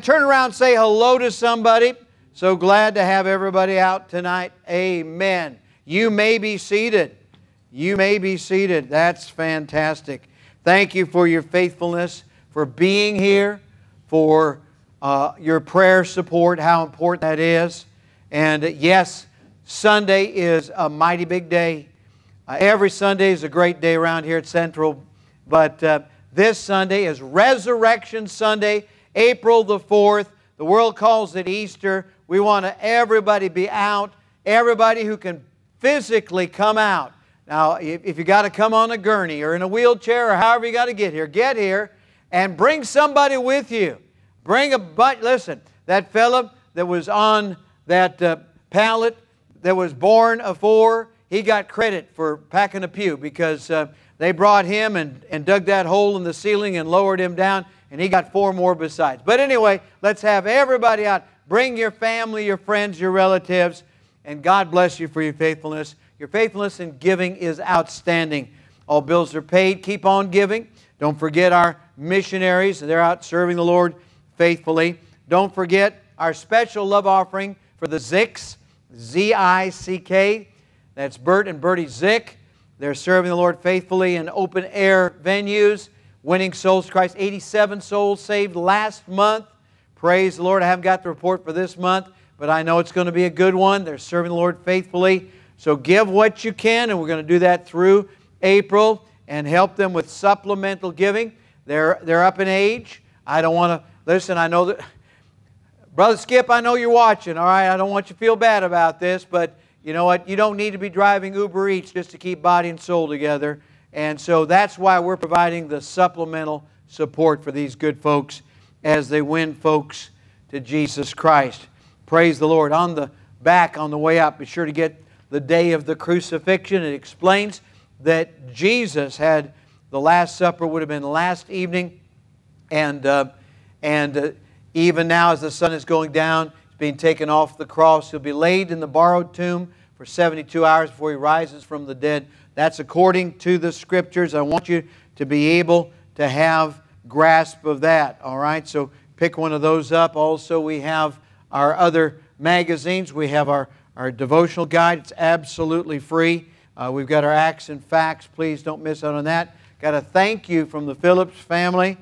Turn around, say hello to somebody. So glad to have everybody out tonight. Amen. You may be seated. You may be seated. That's fantastic. Thank you for your faithfulness, for being here, for uh, your prayer support, how important that is. And uh, yes, Sunday is a mighty big day. Uh, every Sunday is a great day around here at Central, but uh, this Sunday is Resurrection Sunday, April the 4th. The world calls it Easter. We want to everybody be out, everybody who can physically come out. Now, if, you got to come on a gurney or in a wheelchair or however you got to get here, get here and bring somebody with you. Bring a but. Listen, that fella that was on that uh, pallet that was born afore, he got credit for packing a pew because uh, they brought him and, and dug that hole in the ceiling and lowered him down, and he got four more besides. But anyway, let's have everybody out. Bring your family, your friends, your relatives, and God bless you for your faithfulness. Your faithfulness in giving is outstanding. All bills are paid. Keep on giving. Don't forget our missionaries. They're out serving the Lord faithfully. Don't forget our special love offering for the Zicks, Z I C K. That's Bert and Bertie Zick. They're serving the Lord faithfully in open air venues, winning souls Christ. 87 souls saved last month. Praise the Lord. I haven't got the report for this month, but I know it's going to be a good one. They're serving the Lord faithfully. So give what you can, and we're going to do that through April and help them with supplemental giving. They're, they're up in age. I don't want to, listen, I know that, Brother Skip, I know you're watching, all right? I don't want you to feel bad about this, but you know what? You don't need to be driving Uber Eats just to keep body and soul together. And so that's why we're providing the supplemental support for these good folks as they win folks to Jesus Christ. Praise the Lord. On the back, on the way up, be sure to get the day of the crucifixion. It explains that Jesus had the Last Supper, would have been last evening, and, uh, and uh, even now, as the sun is going down, he's being taken off the cross. He'll be laid in the borrowed tomb for 72 hours before he rises from the dead. That's according to the scriptures. I want you to be able to have grasp of that. All right, so pick one of those up. Also, we have our other magazines. We have our, our devotional guide, it's absolutely free. Uh, we've got our Acts and Facts. Please don't miss out on that. Got a thank you from the Phillips family.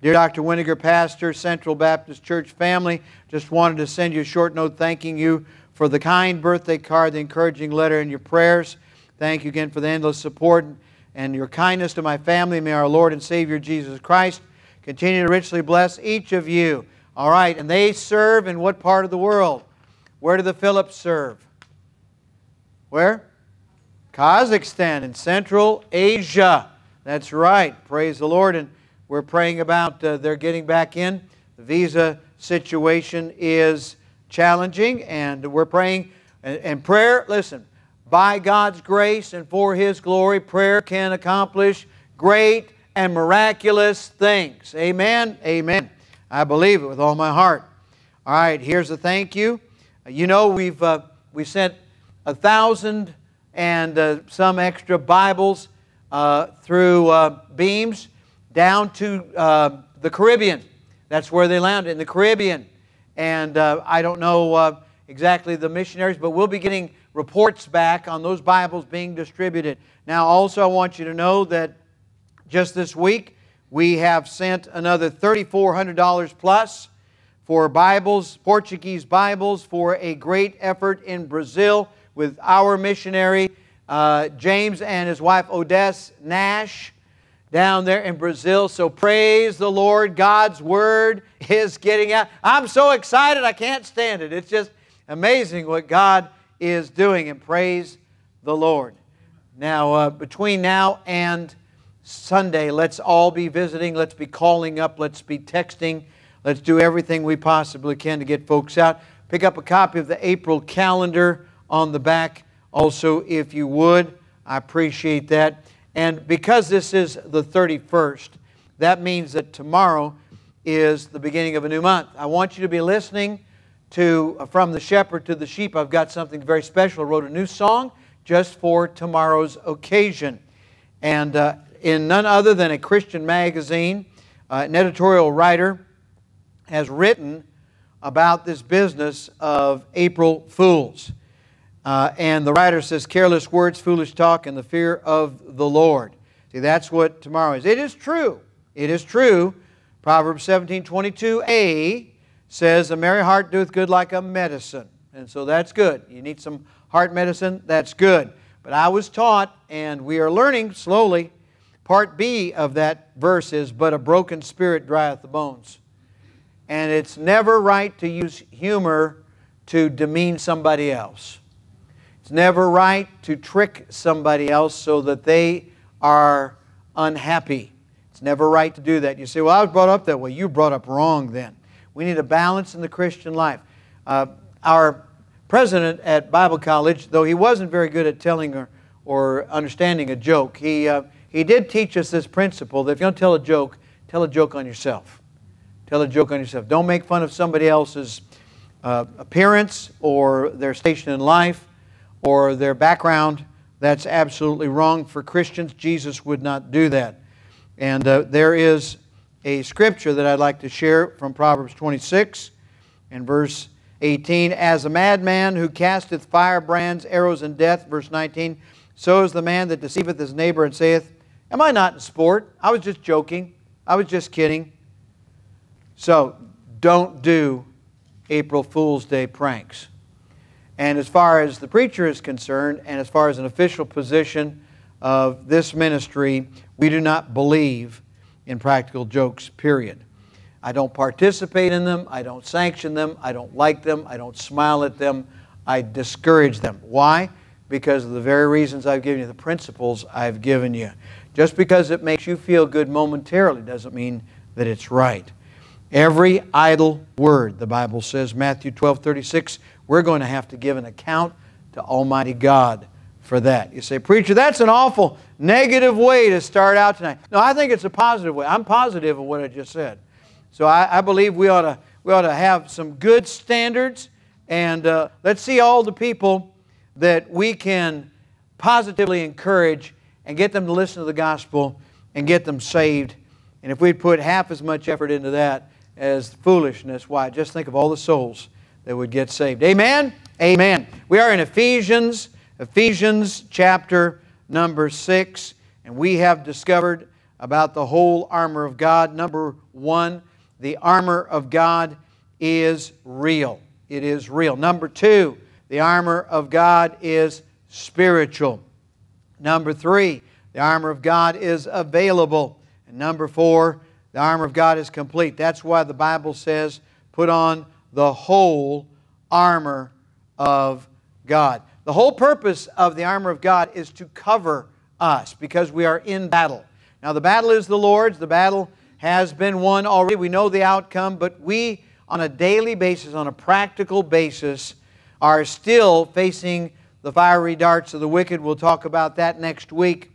Dear Dr. Winiger, Pastor, Central Baptist Church family, just wanted to send you a short note thanking you for the kind birthday card, the encouraging letter, and your prayers. Thank you again for the endless support and your kindness to my family. May our Lord and Savior Jesus Christ Continue to richly bless each of you. All right, and they serve in what part of the world? Where do the Phillips serve? Where? Kazakhstan in Central Asia. That's right. Praise the Lord. And we're praying about uh, their getting back in. The visa situation is challenging, and we're praying. And, and prayer, listen, by God's grace and for His glory, prayer can accomplish great and miraculous things. Amen? Amen. I believe it with all my heart. All right, here's a thank you. You know, we've, uh, we sent a thousand and uh, some extra Bibles uh, through uh, beams down to uh, the Caribbean. That's where they landed, in the Caribbean. And uh, I don't know exactly the missionaries, but we'll be getting reports back on those Bibles being distributed. Now, also, I want you to know that just this week, we have sent another $3,400 plus for Bibles, Portuguese Bibles, for a great effort in Brazil with our missionary, uh, James and his wife, Odessa Nash, down there in Brazil. So praise the Lord. God's Word is getting out. I'm so excited, I can't stand it. It's just amazing what God is doing, and praise the Lord. Now, uh, between now and Sunday, let's all be visiting, let's be calling up, let's be texting, let's do everything we possibly can to get folks out. Pick up a copy of the April calendar on the back, also, if you would. I appreciate that. And because this is the 31st, that means that tomorrow is the beginning of a new month. I want you to be listening to uh, From the Shepherd to the Sheep. I've got something very special. I wrote a new song just for tomorrow's occasion. And uh, in none other than a Christian magazine, uh, an editorial writer has written about this business of April Fools. Uh, and the writer says, careless words, foolish talk, and the fear of the Lord. See, that's what tomorrow is. It is true. It is true. Proverbs 17 22a says, A merry heart doeth good like a medicine. And so that's good. You need some heart medicine, that's good. But I was taught, and we are learning slowly, part B of that verse is, But a broken spirit drieth the bones. And it's never right to use humor to demean somebody else. It's never right to trick somebody else so that they are unhappy. It's never right to do that. You say, Well, I was brought up that way. You brought up wrong then. We need a balance in the Christian life. Uh, our president at Bible College, though he wasn't very good at telling or, or understanding a joke, he, uh, he did teach us this principle that if you don't tell a joke, tell a joke on yourself. Tell a joke on yourself. Don't make fun of somebody else's uh, appearance or their station in life or their background. That's absolutely wrong for Christians. Jesus would not do that. And uh, there is a scripture that I'd like to share from Proverbs 26 and verse 18. As a madman who casteth firebrands, arrows, and death, verse 19, so is the man that deceiveth his neighbor and saith, Am I not in sport? I was just joking. I was just kidding. So don't do April Fool's Day pranks. And as far as the preacher is concerned, and as far as an official position of this ministry, we do not believe in practical jokes, period. I don't participate in them, I don't sanction them, I don't like them, I don't smile at them, I discourage them. Why? Because of the very reasons I've given you, the principles I've given you. Just because it makes you feel good momentarily doesn't mean that it's right. Every idle word, the Bible says, Matthew 12 36, we're going to have to give an account to Almighty God for that. You say, Preacher, that's an awful negative way to start out tonight. No, I think it's a positive way. I'm positive of what I just said. So I, I believe we ought, to, we ought to have some good standards, and uh, let's see all the people that we can positively encourage and get them to listen to the gospel and get them saved. And if we'd put half as much effort into that, as foolishness. Why? Just think of all the souls that would get saved. Amen? Amen. We are in Ephesians, Ephesians chapter number 6, and we have discovered about the whole armor of God. Number one, the armor of God is real. It is real. Number two, the armor of God is spiritual. Number three, the armor of God is available. And number four, the armor of God is complete. That's why the Bible says, put on the whole armor of God. The whole purpose of the armor of God is to cover us because we are in battle. Now, the battle is the Lord's. The battle has been won already. We know the outcome, but we, on a daily basis, on a practical basis, are still facing the fiery darts of the wicked. We'll talk about that next week.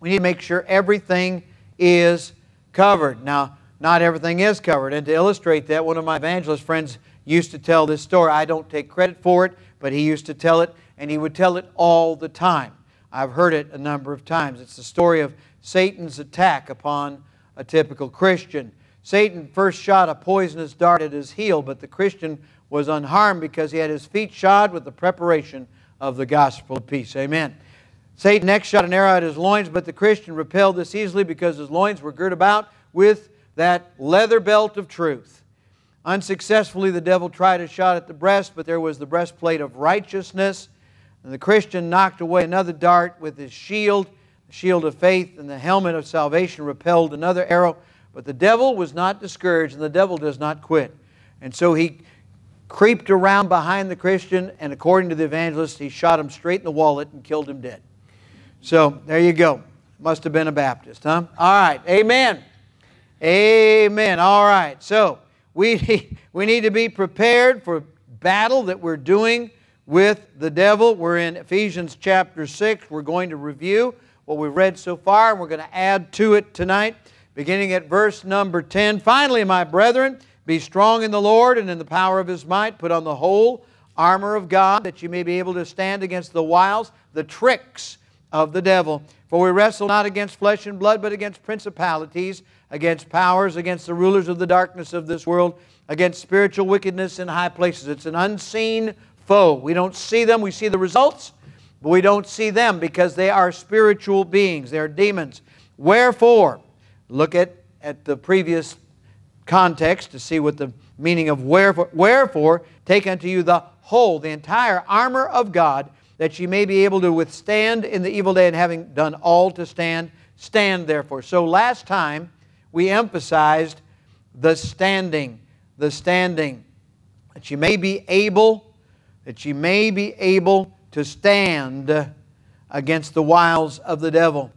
We need to make sure everything is covered. Now, not everything is covered. And to illustrate that, one of my evangelist friends used to tell this story. I don't take credit for it, but he used to tell it, and he would tell it all the time. I've heard it a number of times. It's the story of Satan's attack upon a typical Christian. Satan first shot a poisonous dart at his heel, but the Christian was unharmed because he had his feet shod with the preparation of the gospel of peace. Amen. Satan next shot an arrow at his loins, but the Christian repelled this easily because his loins were girt about with that leather belt of truth. Unsuccessfully, the devil tried a shot at the breast, but there was the breastplate of righteousness. And the Christian knocked away another dart with his shield, the shield of faith, and the helmet of salvation repelled another arrow. But the devil was not discouraged, and the devil does not quit. And so he creeped around behind the Christian, and according to the evangelist, he shot him straight in the wallet and killed him dead. So there you go. Must have been a Baptist, huh? All right. Amen. Amen. All right. So we, we need to be prepared for battle that we're doing with the devil. We're in Ephesians chapter 6. We're going to review what we've read so far, and we're going to add to it tonight, beginning at verse number 10. Finally, my brethren, be strong in the Lord and in the power of his might. Put on the whole armor of God that you may be able to stand against the wiles, the tricks, of the devil. For we wrestle not against flesh and blood, but against principalities, against powers, against the rulers of the darkness of this world, against spiritual wickedness in high places. It's an unseen foe. We don't see them, we see the results, but we don't see them because they are spiritual beings, they are demons. Wherefore, look at, at the previous context to see what the meaning of wherefore, wherefore take unto you the whole, the entire armor of God, that ye may be able to withstand in the evil day, and having done all to stand, stand therefore. So last time we emphasized the standing, the standing, that you may be able, that you may be able to stand against the wiles of the devil.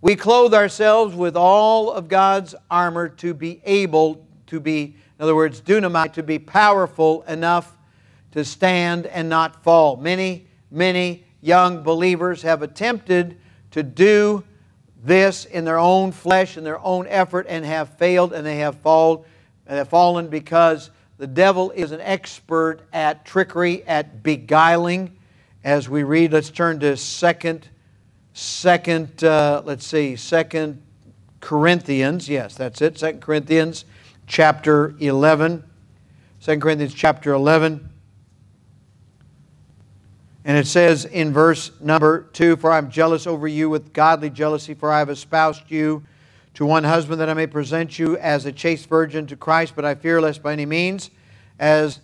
We clothe ourselves with all of God's armor to be able to be, in other words, dunamite, to be powerful enough to stand and not fall. Many, many young believers have attempted to do this in their own flesh and their own effort and have failed and they have fallen, and uh, have fallen because the devil is an expert at trickery, at beguiling. As we read, let's turn to second Second, uh, let's see, Second Corinthians. Yes, that's it. Second Corinthians, chapter eleven. Second Corinthians, chapter eleven. And it says in verse number 2 For I am jealous over you with godly jealousy, for I have espoused you to one husband that I may present you as a chaste virgin to Christ, but I fear lest by any means, as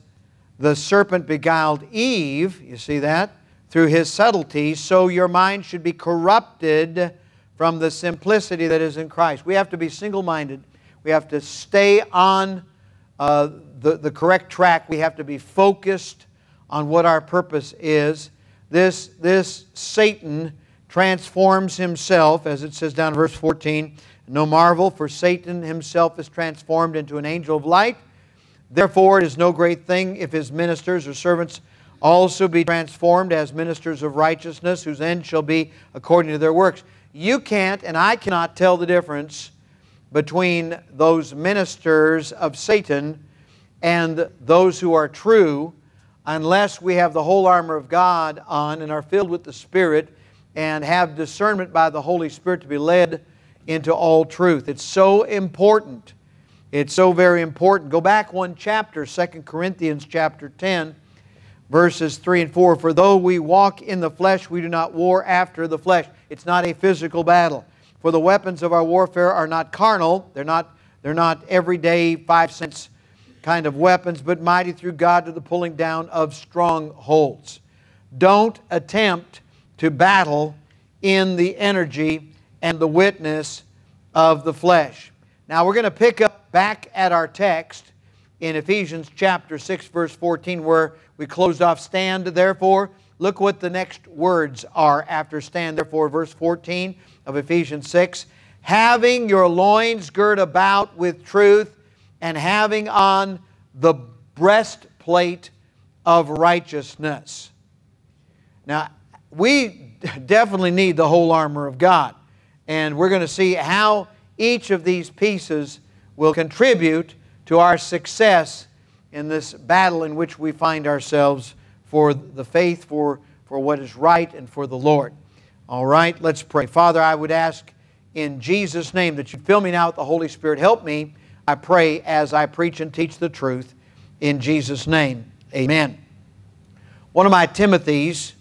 the serpent beguiled Eve, you see that? through his subtlety, so your mind should be corrupted from the simplicity that is in Christ. We have to be single minded. We have to stay on uh, the, the correct track. We have to be focused on what our purpose is. This, this Satan transforms himself, as it says down in verse 14. No marvel, for Satan himself is transformed into an angel of light. Therefore, it is no great thing if his ministers or servants also be transformed as ministers of righteousness, whose end shall be according to their works. You can't, and I cannot tell the difference between those ministers of Satan and those who are true unless we have the whole armor of God on and are filled with the Spirit and have discernment by the Holy Spirit to be led into all truth. It's so important. It's so very important. Go back one chapter, 2 Corinthians chapter 10 verses 3 and 4 For though we walk in the flesh, we do not war after the flesh. It's not a physical battle. For the weapons of our warfare are not carnal, they're not, they're not everyday five cents kind of weapons, but mighty through God to the pulling down of strongholds. Don't attempt to battle in the energy and the witness of the flesh. Now we're going to pick up back at our text in Ephesians chapter 6, verse 14, where we closed off stand, therefore. Look what the next words are after stand, therefore, verse 14 of Ephesians 6. Having your loins girt about with truth, and having on the breastplate of righteousness. Now, we definitely need the whole armor of God. And we're going to see how each of these pieces will contribute to our success in this battle in which we find ourselves for the faith, for, for what is right, and for the Lord. All right, let's pray. Father, I would ask in Jesus' name that you fill me now with the Holy Spirit. Help me, I pray, as I preach and teach the truth. In Jesus' name, amen. One of my Timothys,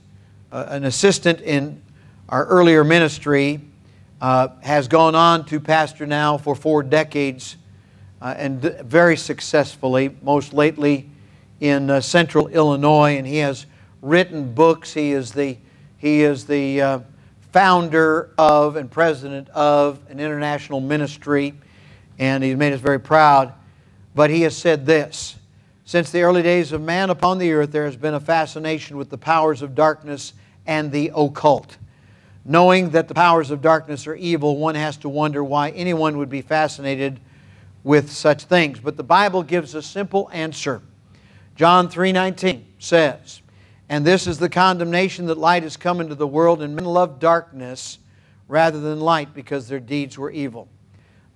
uh, an assistant in our earlier ministry, uh, has gone on to pastor now for four decades uh, and very successfully, most lately in uh, central Illinois, and he has written books. He is the, he is the uh, founder of and president of an international ministry, and he's made us very proud. But he has said this Since the early days of man upon the earth, there has been a fascination with the powers of darkness and the occult. Knowing that the powers of darkness are evil, one has to wonder why anyone would be fascinated with such things. But the Bible gives a simple answer. John 3:19 says, "And this is the condemnation that light has come into the world and men love darkness rather than light because their deeds were evil."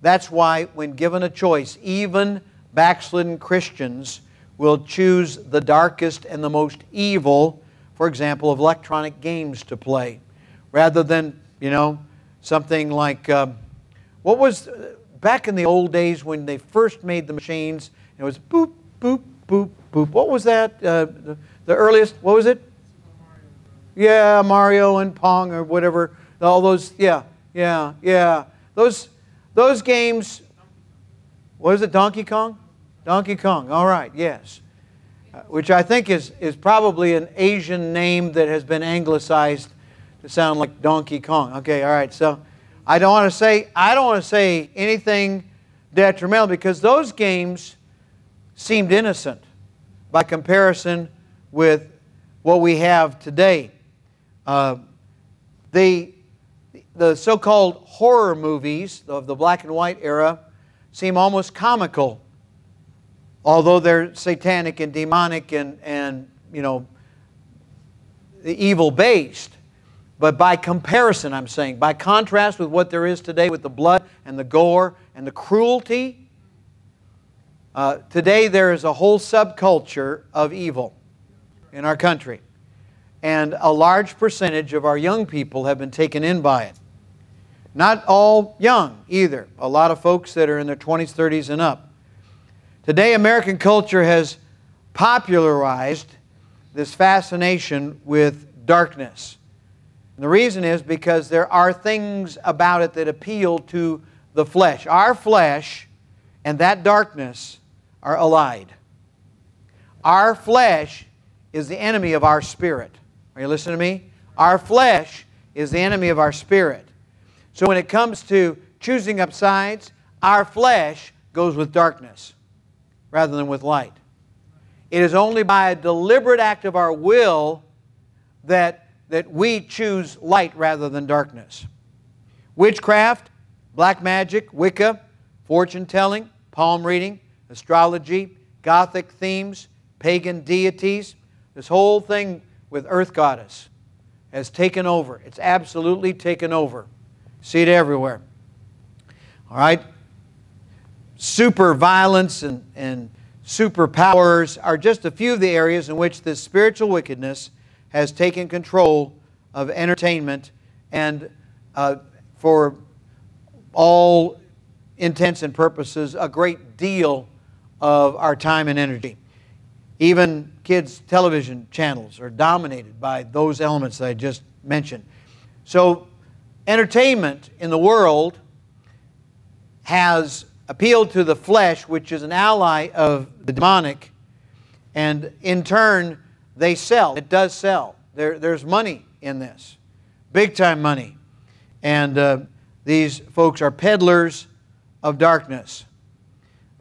That's why when given a choice, even backslidden Christians will choose the darkest and the most evil, for example, of electronic games to play rather than, you know, something like um, what was back in the old days when they first made the machines, it was boop, boop, boop, boop. What was that? Uh, the, the earliest, what was it? Yeah, Mario and Pong or whatever. All those, yeah, yeah, yeah. Those, those games, what is it, Donkey Kong? Donkey Kong, all right, yes. Uh, which I think is, is probably an Asian name that has been anglicized to sound like Donkey Kong. Okay, all right, so I don't want to say, I don't want to say anything detrimental because those games seemed innocent by comparison with what we have today. Uh, the the so called horror movies of the black and white era seem almost comical, although they're satanic and demonic and, and you know, the evil based. But by comparison, I'm saying, by contrast with what there is today with the blood and the gore and the cruelty, uh, today there is a whole subculture of evil in our country. And a large percentage of our young people have been taken in by it. Not all young either. A lot of folks that are in their 20s, 30s, and up. Today, American culture has popularized this fascination with darkness. And the reason is because there are things about it that appeal to the flesh. Our flesh and that darkness are allied. Our flesh is the enemy of our spirit. Are you listening to me? Our flesh is the enemy of our spirit. So when it comes to choosing up sides, our flesh goes with darkness rather than with light. It is only by a deliberate act of our will that, that we choose light rather than darkness. Witchcraft, black magic, Wicca, fortune telling, palm reading, astrology, Gothic themes, pagan deities, this whole thing with Earth Goddess has taken over. It's absolutely taken over. See it everywhere. All right? Super violence and, and superpowers are just a few of the areas in which this spiritual wickedness has taken control of entertainment and uh, for all intents and purposes a great deal of our time and energy. Even kids' television channels are dominated by those elements that I just mentioned. So entertainment in the world has appealed to the flesh, which is an ally of the demonic, and in turn, they sell. It does sell. There, there's money in this, big time money. And uh, these folks are peddlers of darkness.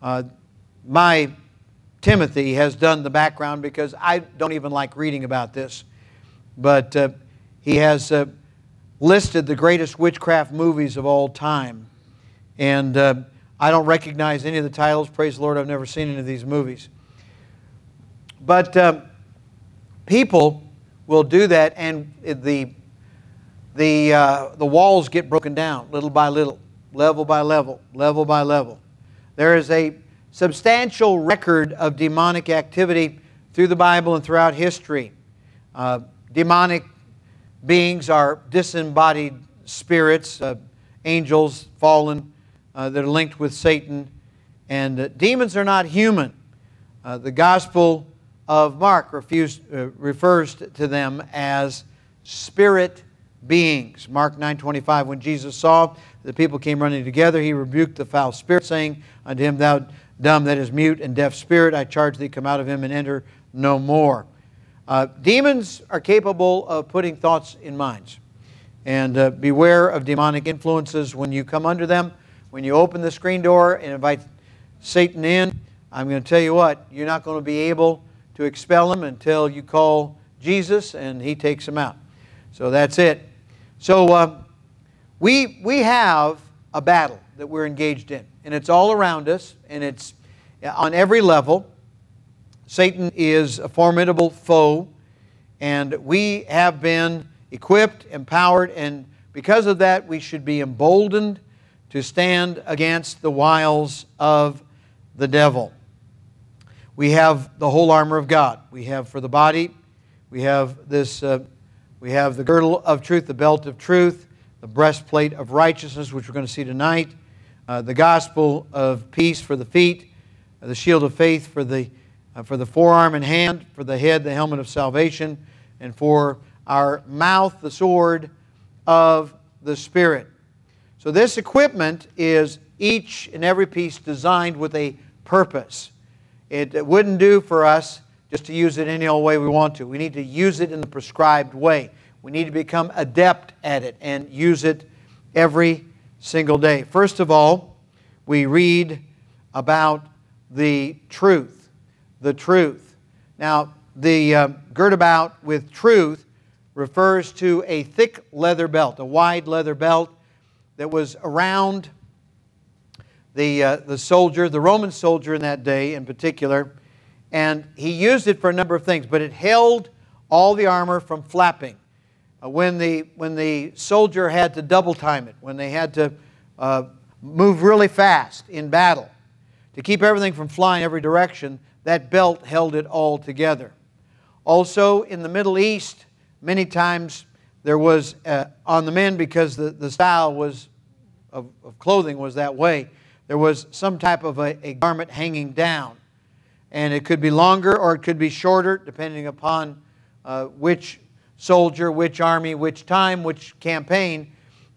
Uh, my Timothy has done the background because I don't even like reading about this, but uh, he has uh, listed the greatest witchcraft movies of all time. And uh, I don't recognize any of the titles. Praise the Lord, I've never seen any of these movies. But uh, people will do that, and the, the, uh, the walls get broken down little by little, level by level, level by level. There is a substantial record of demonic activity through the Bible and throughout history. Uh, demonic beings are disembodied spirits, uh, angels, fallen, uh, that are linked with Satan. And uh, demons are not human. Uh, the Gospel of Mark refused, uh, refers to them as spirit beings. Mark 9:25 when Jesus saw the people came running together he rebuked the foul spirit saying unto him thou dumb that is mute and deaf spirit I charge thee come out of him and enter no more. Uh, demons are capable of putting thoughts in minds. And uh, beware of demonic influences when you come under them. When you open the screen door and invite Satan in, I'm going to tell you what, you're not going to be able to expel them until you call Jesus and he takes them out. So that's it. So uh, we, we have a battle that we're engaged in, and it's all around us, and it's on every level. Satan is a formidable foe, and we have been equipped, empowered, and because of that, we should be emboldened to stand against the wiles of the devil. We have the whole armor of God. We have for the body, we have this uh, We have the girdle of truth, the belt of truth, the breastplate of righteousness, which we're going to see tonight, uh, the gospel of peace for the feet, uh, the shield of faith for the, uh, for the forearm and hand, for the head, the helmet of salvation, and for our mouth, the sword of the Spirit. So, this equipment is each and every piece designed with a purpose. It wouldn't do for us just to use it any old way we want to. We need to use it in the prescribed way. We need to become adept at it and use it every single day. First of all, we read about the truth. The truth. Now, the uh, gird about with truth refers to a thick leather belt, a wide leather belt that was around the, uh, the soldier, the Roman soldier in that day in particular. And he used it for a number of things, but it held all the armor from flapping. Uh, when, the, when the soldier had to double time it, when they had to uh, move really fast in battle, to keep everything from flying every direction, that belt held it all together. Also, in the Middle East, many times there was uh, on the men because the, the style was of, of clothing was that way there was some type of a, a garment hanging down. And it could be longer or it could be shorter, depending upon uh, which soldier, which army, which time, which campaign,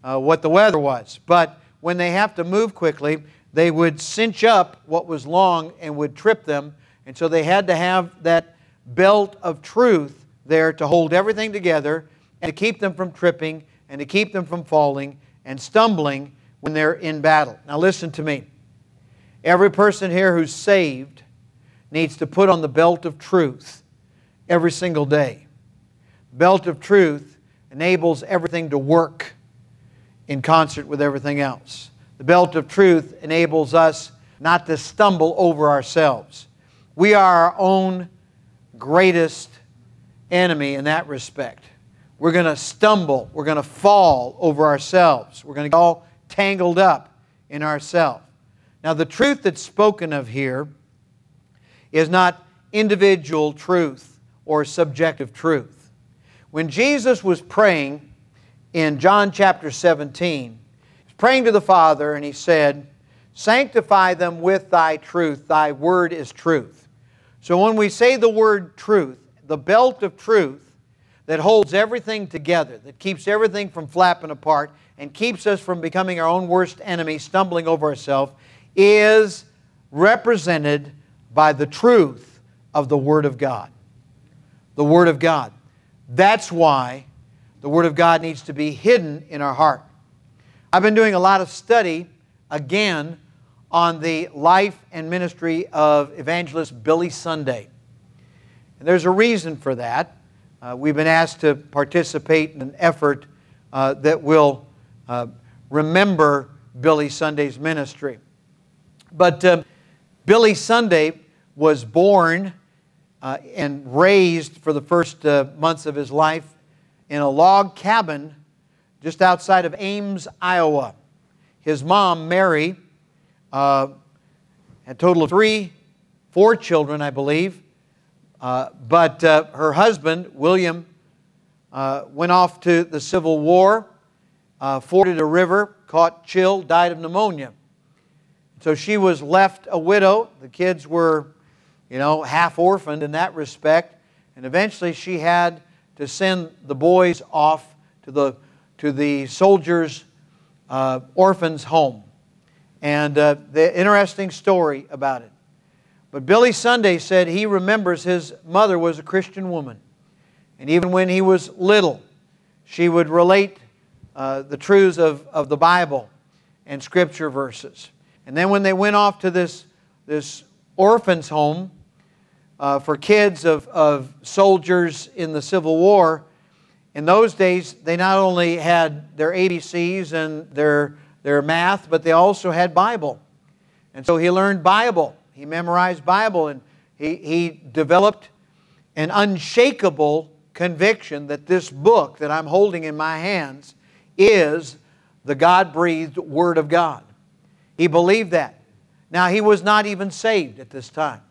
uh, what the weather was. But when they have to move quickly, they would cinch up what was long and would trip them. And so they had to have that belt of truth there to hold everything together and to keep them from tripping and to keep them from falling and stumbling when they're in battle. Now, listen to me. Every person here who's saved needs to put on the belt of truth every single day. Belt of truth enables everything to work in concert with everything else. The belt of truth enables us not to stumble over ourselves. We are our own greatest enemy in that respect. We're going to stumble. We're going to fall over ourselves. We're going to all tangled up in ourselves. Now, the truth that's spoken of here is not individual truth or subjective truth. When Jesus was praying in John chapter 17, he was praying to the Father and he said, Sanctify them with thy truth, thy word is truth. So when we say the word truth, the belt of truth that holds everything together, that keeps everything from flapping apart, and keeps us from becoming our own worst enemy, stumbling over ourselves, is represented by the truth of the Word of God. The Word of God. That's why the Word of God needs to be hidden in our heart. I've been doing a lot of study, again, on the life and ministry of evangelist Billy Sunday. And there's a reason for that. Uh, we've been asked to participate in an effort uh, that will uh, remember Billy Sunday's ministry. But uh, Billy Sunday was born uh, and raised for the first uh, months of his life in a log cabin just outside of Ames, Iowa. His mom, Mary, uh, had a total of three, four children, I believe. Uh, but her husband, William, went off to the Civil War uh, forded a river, caught chill, died of pneumonia. So she was left a widow. The kids were, you know, half orphaned in that respect. And eventually she had to send the boys off to the, to the soldiers' uh, orphans' home. And uh, the interesting story about it. But Billy Sunday said he remembers his mother was a Christian woman. And even when he was little, she would relate uh, the truths of, of the Bible and scripture verses. And then when they went off to this, this orphan's home uh, for kids of, of soldiers in the Civil War, in those days they not only had their ABCs and their, their math, but they also had Bible. And so he learned Bible. He memorized Bible and he, he developed an unshakable conviction that this book that I'm holding in my hands is the God breathed Word of God. He believed that. Now, he was not even saved at this time.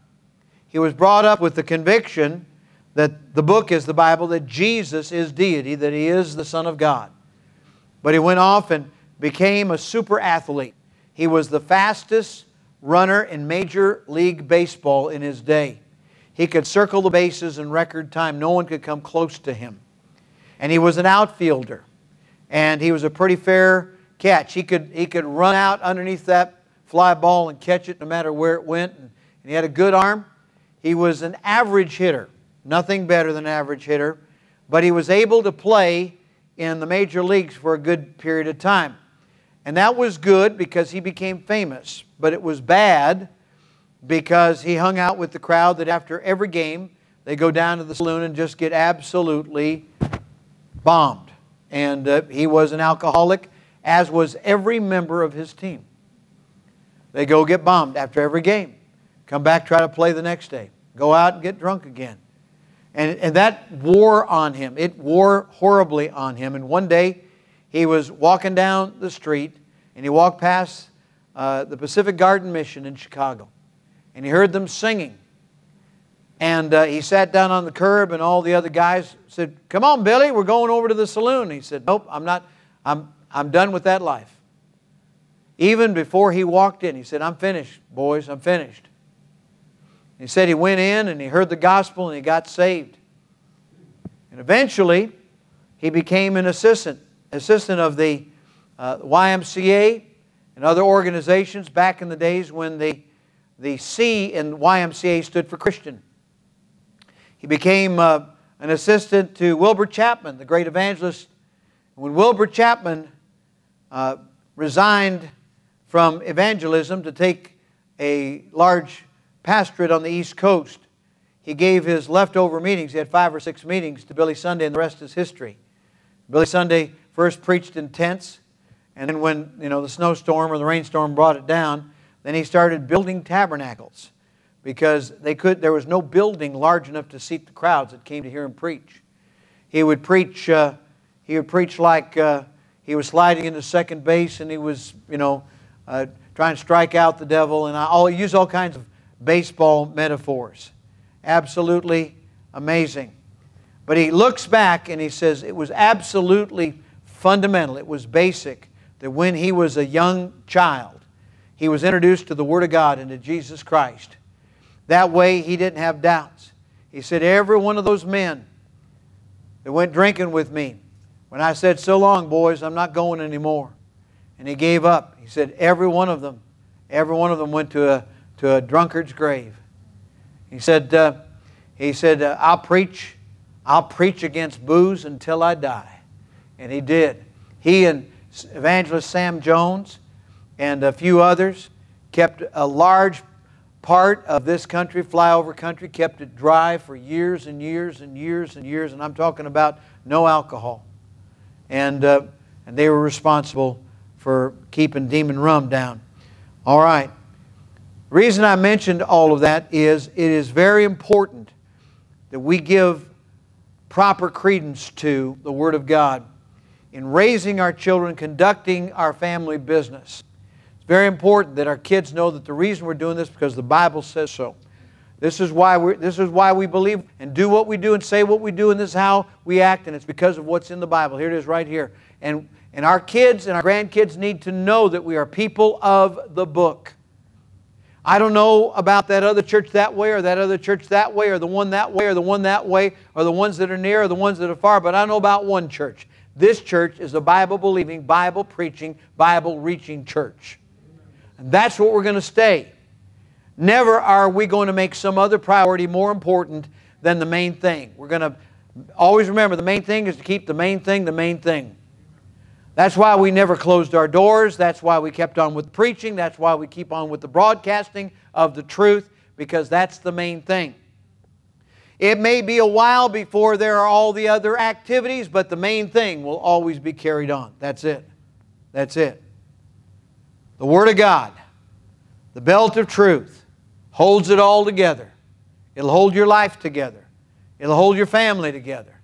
He was brought up with the conviction that the book is the Bible, that Jesus is deity, that he is the Son of God. But he went off and became a super athlete. He was the fastest runner in Major League Baseball in his day. He could circle the bases in record time. No one could come close to him. And he was an outfielder. And he was a pretty fair catch. He could, he could run out underneath that fly ball and catch it no matter where it went. And, and he had a good arm. He was an average hitter, nothing better than an average hitter. But he was able to play in the major leagues for a good period of time. And that was good because he became famous. But it was bad because he hung out with the crowd that after every game, they go down to the saloon and just get absolutely bombed. And uh, he was an alcoholic, as was every member of his team. They go get bombed after every game, come back, try to play the next day, go out and get drunk again. And, and that wore on him. It wore horribly on him. And one day, he was walking down the street and he walked past uh, the Pacific Garden Mission in Chicago. And he heard them singing. And uh, he sat down on the curb, and all the other guys said, Come on, Billy, we're going over to the saloon. He said, Nope, I'm not, I'm, I'm done with that life. Even before he walked in, he said, I'm finished, boys, I'm finished. He said he went in and he heard the gospel and he got saved. And eventually, he became an assistant, assistant of the uh, YMCA and other organizations back in the days when the, the C in YMCA stood for Christian. He became uh, an assistant to Wilbur Chapman, the great evangelist. When Wilbur Chapman uh, resigned from evangelism to take a large pastorate on the East Coast, he gave his leftover meetings. He had five or six meetings to Billy Sunday, and the rest is history. Billy Sunday first preached in tents, and then when you know the snowstorm or the rainstorm brought it down, then he started building tabernacles because they could, there was no building large enough to seat the crowds that came to hear him preach. He would preach, uh, he would preach like uh, he was sliding into second base and he was, you know, uh, trying to strike out the devil. And I'll use all kinds of baseball metaphors. Absolutely amazing. But he looks back and he says it was absolutely fundamental, it was basic that when he was a young child, he was introduced to the Word of God and to Jesus Christ. That way, he didn't have doubts. He said, Every one of those men that went drinking with me, when I said, So long, boys, I'm not going anymore, and he gave up, he said, Every one of them, every one of them went to a, to a drunkard's grave. He said, uh, he said uh, I'll preach, I'll preach against booze until I die. And he did. He and evangelist Sam Jones and a few others kept a large part of this country, flyover country, kept it dry for years and years and years and years, and I'm talking about no alcohol. And, uh, and they were responsible for keeping demon rum down. All right. Reason I mentioned all of that is it is very important that we give proper credence to the Word of God in raising our children, conducting our family business. Very important that our kids know that the reason we're doing this is because the Bible says so. This is why we this is why we believe and do what we do and say what we do, and this is how we act, and it's because of what's in the Bible. Here it is right here. And and our kids and our grandkids need to know that we are people of the book. I don't know about that other church that way or that other church that way or the one that way or the one that way or the ones that are near or the ones that are far, but I know about one church. This church is a Bible believing, Bible preaching, Bible reaching church. That's what we're going to stay. Never are we going to make some other priority more important than the main thing. We're going to always remember the main thing is to keep the main thing the main thing. That's why we never closed our doors. That's why we kept on with preaching. That's why we keep on with the broadcasting of the truth, because that's the main thing. It may be a while before there are all the other activities, but the main thing will always be carried on. That's it. That's it. The Word of God, the belt of truth, holds it all together. It'll hold your life together. It'll hold your family together.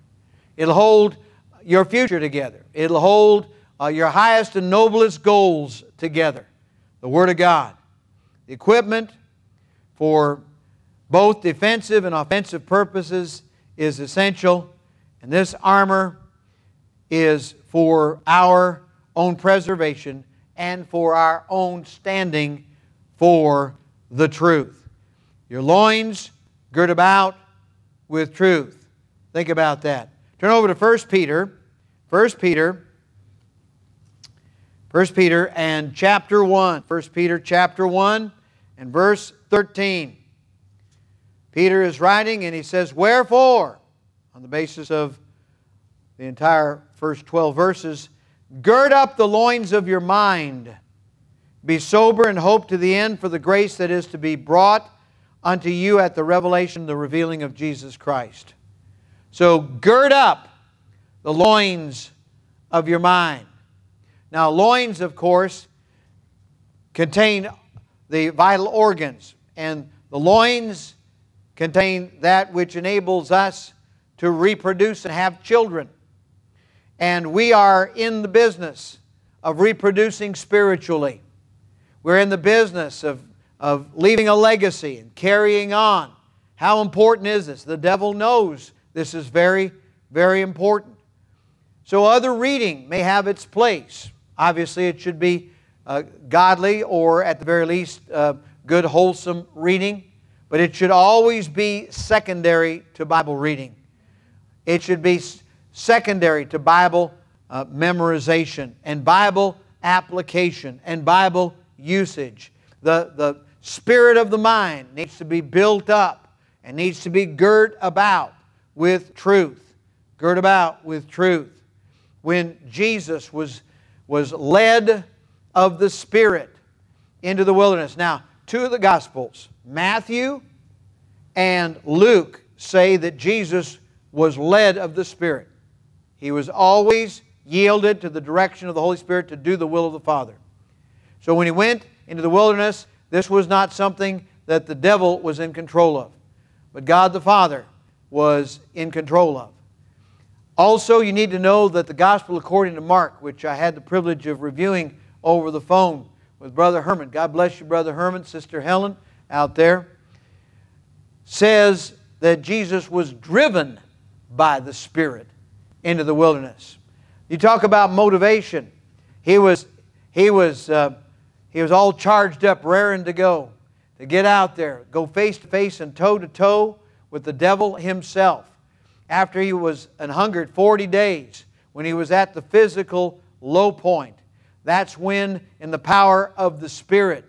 It'll hold your future together. It'll hold uh, your highest and noblest goals together. The Word of God. The equipment for both defensive and offensive purposes is essential, and this armor is for our own preservation and for our own standing for the truth. Your loins girt about with truth. Think about that. Turn over to 1 Peter. 1 Peter. 1 Peter and chapter 1. 1 Peter chapter 1 and verse 13. Peter is writing and he says, Wherefore, on the basis of the entire first 12 verses, gird up the loins of your mind. Be sober and hope to the end for the grace that is to be brought unto you at the revelation, the revealing of Jesus Christ. So gird up the loins of your mind. Now, loins, of course, contain the vital organs, and the loins contain that which enables us to reproduce and have children. And we are in the business of reproducing spiritually. We're in the business of, of leaving a legacy and carrying on. How important is this? The devil knows this is very, very important. So, other reading may have its place. Obviously, it should be uh, godly or, at the very least, uh, good, wholesome reading, but it should always be secondary to Bible reading. It should be secondary to Bible uh, memorization and Bible application and Bible usage. The, the spirit of the mind needs to be built up and needs to be girt about with truth. Girt about with truth. When Jesus was, was led of the Spirit into the wilderness. Now, two of the Gospels, Matthew and Luke, say that Jesus was led of the Spirit. He was always yielded to the direction of the Holy Spirit to do the will of the Father. So when he went into the wilderness, this was not something that the devil was in control of, but God the Father was in control of. Also, you need to know that the Gospel according to Mark, which I had the privilege of reviewing over the phone with Brother Herman, God bless you, Brother Herman, Sister Helen out there, says that Jesus was driven by the Spirit into the wilderness. You talk about motivation. He was, he was, uh, he was all charged up, raring to go, to get out there, go face to face and toe to toe with the devil himself. After he was an hungered 40 days, when he was at the physical low point, that's when, in the power of the Spirit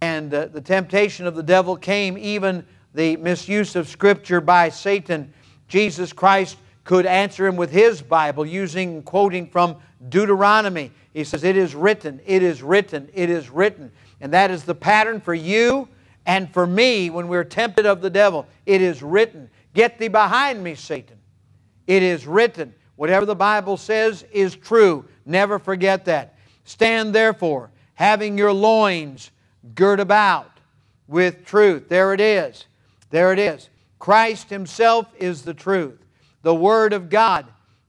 and uh, the temptation of the devil came, even the misuse of Scripture by Satan, Jesus Christ could answer him with his Bible using quoting from Deuteronomy. He says, It is written, it is written, it is written. And that is the pattern for you and for me when we're tempted of the devil. It is written. Get thee behind me, Satan. It is written. Whatever the Bible says is true. Never forget that. Stand therefore, having your loins girt about with truth. There it is. There it is. Christ Himself is the truth. The Word of God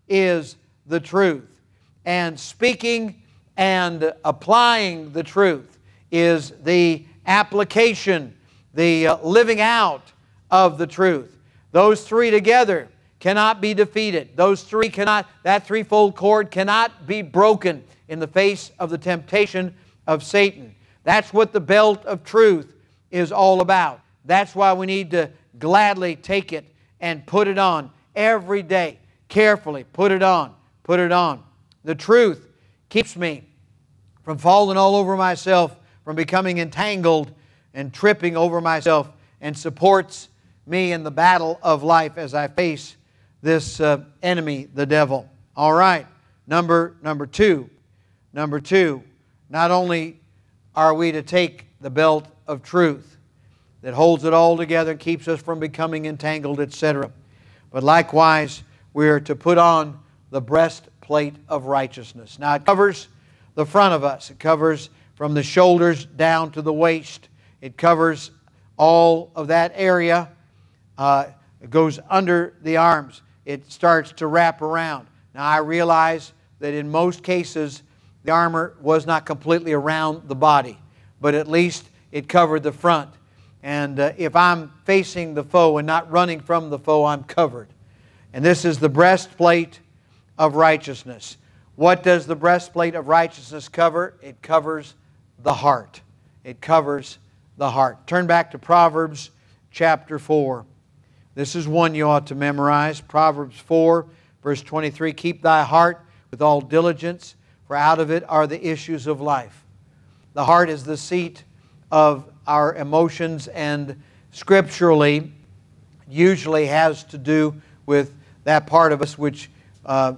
is the truth. And speaking and applying the truth is the application, the uh, living out of the truth. Those three together cannot be defeated. Those three cannot, that threefold cord cannot be broken in the face of the temptation of Satan. That's what the belt of truth is all about. That's why we need to gladly take it and put it on every day. Carefully put it on, put it on. The truth keeps me from falling all over myself, from becoming entangled and tripping over myself, and supports me in the battle of life as I face this uh, enemy, the devil. All right, number, number two. Number two, not only are we to take the belt of truth that holds it all together and keeps us from becoming entangled, etc. But likewise, we are to put on the breastplate of righteousness. Now, it covers the front of us, it covers from the shoulders down to the waist, it covers all of that area. Uh, it goes under the arms, it starts to wrap around. Now, I realize that in most cases, the armor was not completely around the body, but at least it covered the front. And uh, if I'm facing the foe and not running from the foe, I'm covered. And this is the breastplate of righteousness. What does the breastplate of righteousness cover? It covers the heart. It covers the heart. Turn back to Proverbs chapter 4. This is one you ought to memorize. Proverbs 4, verse 23 Keep thy heart with all diligence, for out of it are the issues of life. The heart is the seat of our emotions, and scripturally, usually has to do with that part of us which uh,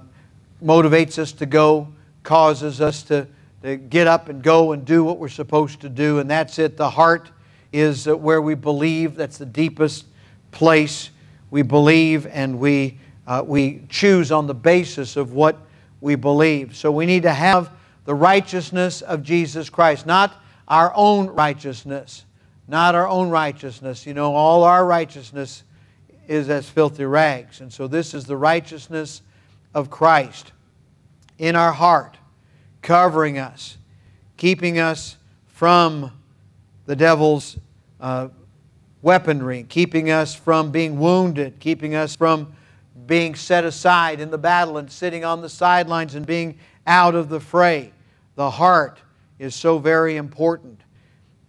motivates us to go, causes us to, to get up and go and do what we're supposed to do, and that's it. The heart is where we believe, that's the deepest place. We believe and we, uh, we choose on the basis of what we believe. So we need to have the righteousness of Jesus Christ, not our own righteousness. Not our own righteousness. You know, all our righteousness is as filthy rags. And so this is the righteousness of Christ in our heart, covering us, keeping us from the devil's uh, weaponry, keeping us from being wounded, keeping us from being set aside in the battle and sitting on the sidelines and being out of the fray. The heart is so very important.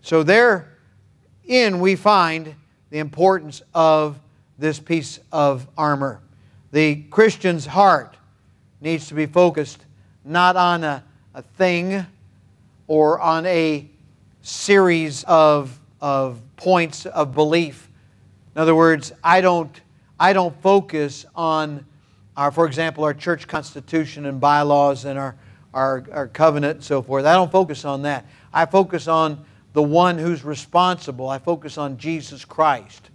So, therein we find the importance of this piece of armor. The Christian's heart needs to be focused not on a, a thing or on a series of, of points of belief. In other words, I don't, I don't focus on, our, for example, our church constitution and bylaws and our, our, our covenant and so forth. I don't focus on that. I focus on the one who's responsible. I focus on Jesus Christ.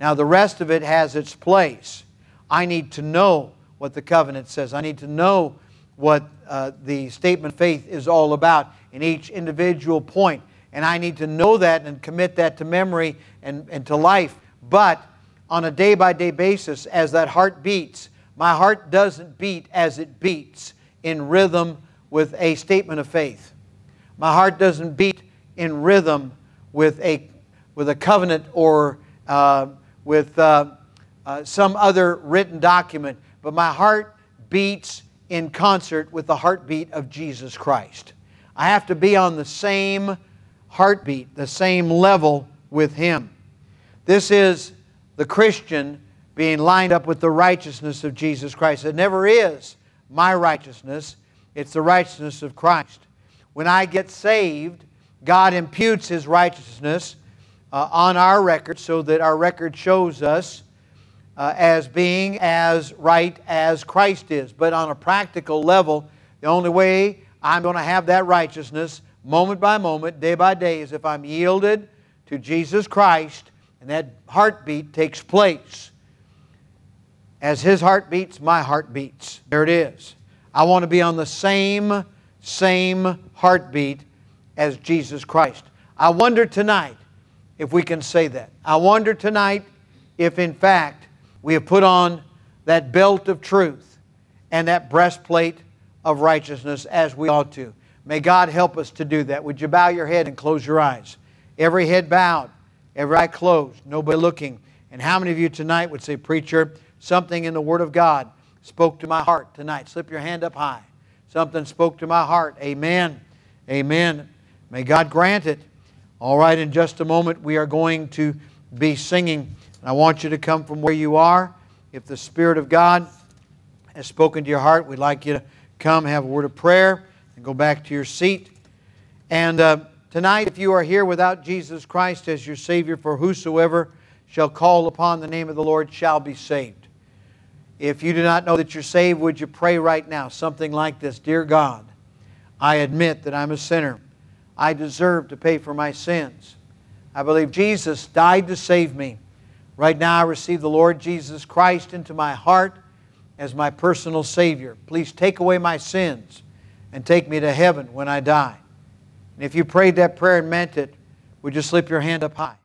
Now, the rest of it has its place. I need to know what the covenant says. I need to know what uh, the statement of faith is all about in each individual point. And I need to know that and commit that to memory and, and to life. But on a day by day basis, as that heart beats, my heart doesn't beat as it beats in rhythm with a statement of faith. My heart doesn't beat in rhythm with a, with a covenant or uh, with uh, uh, some other written document, but my heart beats in concert with the heartbeat of Jesus Christ. I have to be on the same heartbeat, the same level with Him. This is the Christian being lined up with the righteousness of Jesus Christ. It never is my righteousness, it's the righteousness of Christ. When I get saved, God imputes His righteousness uh, on our record so that our record shows us uh, as being as right as Christ is. But on a practical level, the only way I'm going to have that righteousness moment by moment, day by day, is if I'm yielded to Jesus Christ and that heartbeat takes place. As His heart beats, my heart beats. There it is. I want to be on the same, same heartbeat as Jesus Christ. I wonder tonight if we can say that. I wonder tonight if, in fact, we have put on that belt of truth and that breastplate of righteousness as we ought to. May God help us to do that. Would you bow your head and close your eyes? Every head bowed, every eye closed, nobody looking. And how many of you tonight would say, Preacher, something in the Word of God spoke to my heart tonight? Slip your hand up high. Something spoke to my heart. Amen. Amen. May God grant it. All right, in just a moment, we are going to be singing. I want you to come from where you are. If the Spirit of God has spoken to your heart, we'd like you to come, have a word of prayer, and go back to your seat. And uh, tonight, if you are here without Jesus Christ as your Savior, for whosoever shall call upon the name of the Lord shall be saved. If you do not know that you're saved, would you pray right now something like this Dear God, I admit that I'm a sinner. I deserve to pay for my sins. I believe Jesus died to save me. Right now, I receive the Lord Jesus Christ into my heart as my personal Savior. Please take away my sins and take me to heaven when I die. And if you prayed that prayer and meant it, would you slip your hand up high?